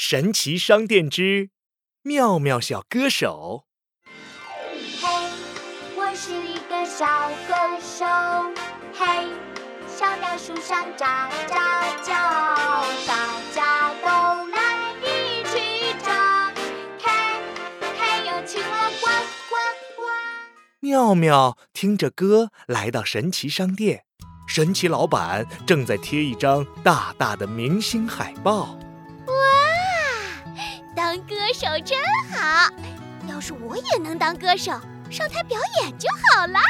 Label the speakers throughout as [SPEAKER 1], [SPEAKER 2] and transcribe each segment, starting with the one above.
[SPEAKER 1] 神奇商店之妙妙小歌手。
[SPEAKER 2] 嘿，我是一个小歌手。嘿，小鸟树上喳喳叫，大家都来一起唱。嘿，嘿，有青蛙呱呱呱。
[SPEAKER 1] 妙妙听着歌来到神奇商店，神奇老板正在贴一张大大的明星海报。
[SPEAKER 3] 当歌手真好，要是我也能当歌手，上台表演就好了。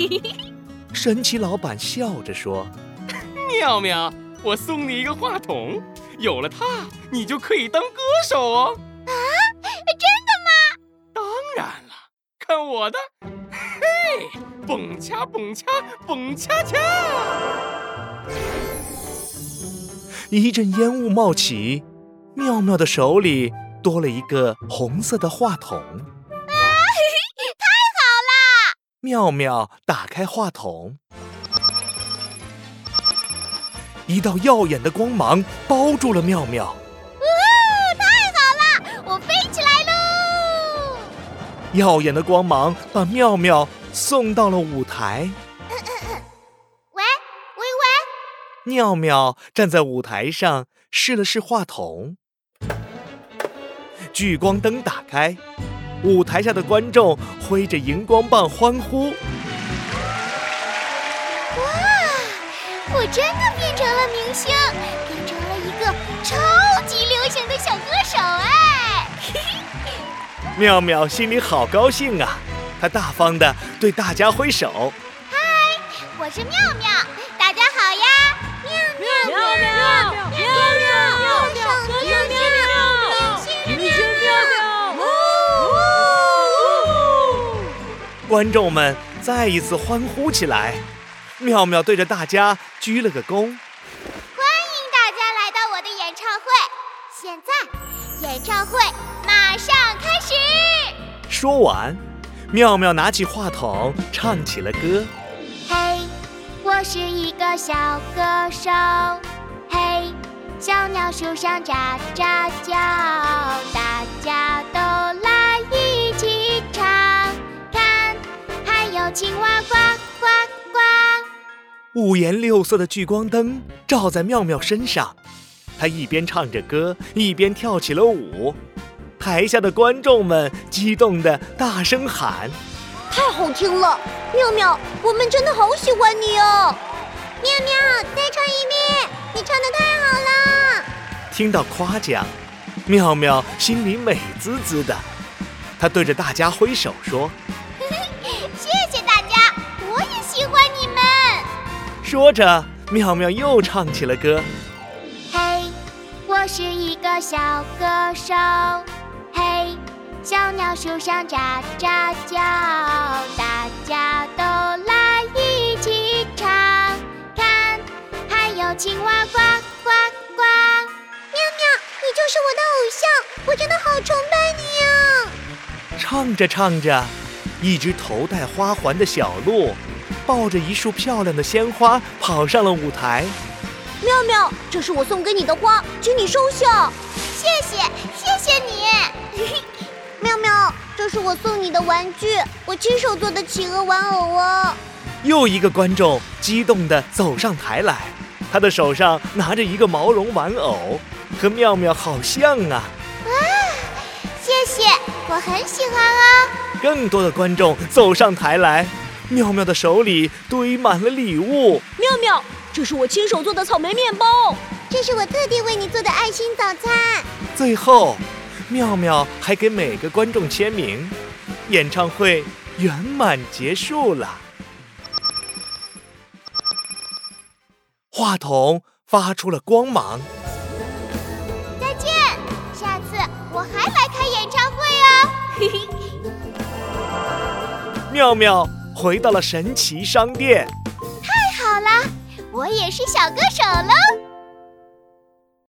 [SPEAKER 1] 神奇老板笑着说
[SPEAKER 4] 妙妙，我送你一个话筒，有了它，你就可以当歌手哦。
[SPEAKER 3] 啊，真的吗？
[SPEAKER 4] 当然了，看我的，嘿，蹦恰蹦恰蹦恰恰！
[SPEAKER 1] 一阵烟雾冒起，妙妙的手里多了一个红色的话筒。
[SPEAKER 3] 啊，太好啦！
[SPEAKER 1] 妙妙打开话筒，一道耀眼的光芒包住了妙妙。
[SPEAKER 3] 哇，太好了，我飞起来喽！
[SPEAKER 1] 耀眼的光芒把妙妙送到了舞台。
[SPEAKER 3] 喂喂喂！
[SPEAKER 1] 妙妙站在舞台上，试了试话筒。聚光灯打开，舞台下的观众挥着荧光棒欢呼。
[SPEAKER 3] 哇！我真的变成了明星，变成了一个超级流行的小歌手哎！
[SPEAKER 1] 妙妙心里好高兴啊，她大方的对大家挥手。
[SPEAKER 3] 嗨，我是妙妙，
[SPEAKER 1] 观众们再一次欢呼起来。妙妙对着大家鞠了个躬，欢
[SPEAKER 3] 迎大家来到我的演唱会。现在，演唱会马上开始。
[SPEAKER 1] 说完，妙妙拿起话筒唱起了歌。
[SPEAKER 2] 嘿，我是一个小歌手。嘿，小鸟树上喳喳叫，
[SPEAKER 1] 五颜六色的聚光灯照在妙妙身上，她一边唱着歌，一边跳起了舞。台下的观众们激动地大声喊：“
[SPEAKER 5] 太好听了，妙妙，我们真的好喜欢你哦！
[SPEAKER 3] 妙妙，再唱一遍，你唱的太好了！”
[SPEAKER 1] 听到夸奖，妙妙心里美滋滋的，她对着大家挥手说：“说着，妙妙又唱起了歌。
[SPEAKER 2] 嘿，我是一个小歌手。嘿，小鸟树上喳喳叫，大家都来一起唱。看，还有青蛙呱呱呱。
[SPEAKER 3] 妙妙，你就是我的偶像，我真的好崇拜你啊！
[SPEAKER 1] 唱着唱着，一只头戴花环的小鹿。抱着一束漂亮的鲜花跑上了舞台。
[SPEAKER 5] 妙妙，这是我送给你的花，请你收下。
[SPEAKER 3] 谢谢，谢谢你。
[SPEAKER 5] 妙妙，这是我送你的玩具，我亲手做的企鹅玩偶哦。
[SPEAKER 1] 又一个观众激动地走上台来，他的手上拿着一个毛绒玩偶，和妙妙好像啊。
[SPEAKER 3] 哇，谢谢，我很喜欢啊。
[SPEAKER 1] 更多的观众走上台来。妙妙的手里堆满了礼物。
[SPEAKER 5] 妙妙，这是我亲手做的草莓面包，
[SPEAKER 3] 这是我特地为你做的爱心早餐。
[SPEAKER 1] 最后，妙妙还给每个观众签名。演唱会圆满结束了。话筒发出了光芒。
[SPEAKER 3] 再见，下次我还来开演唱会哦。嘿嘿。
[SPEAKER 1] 妙妙。回到了神奇商店，
[SPEAKER 3] 太好了，我也是小歌手喽。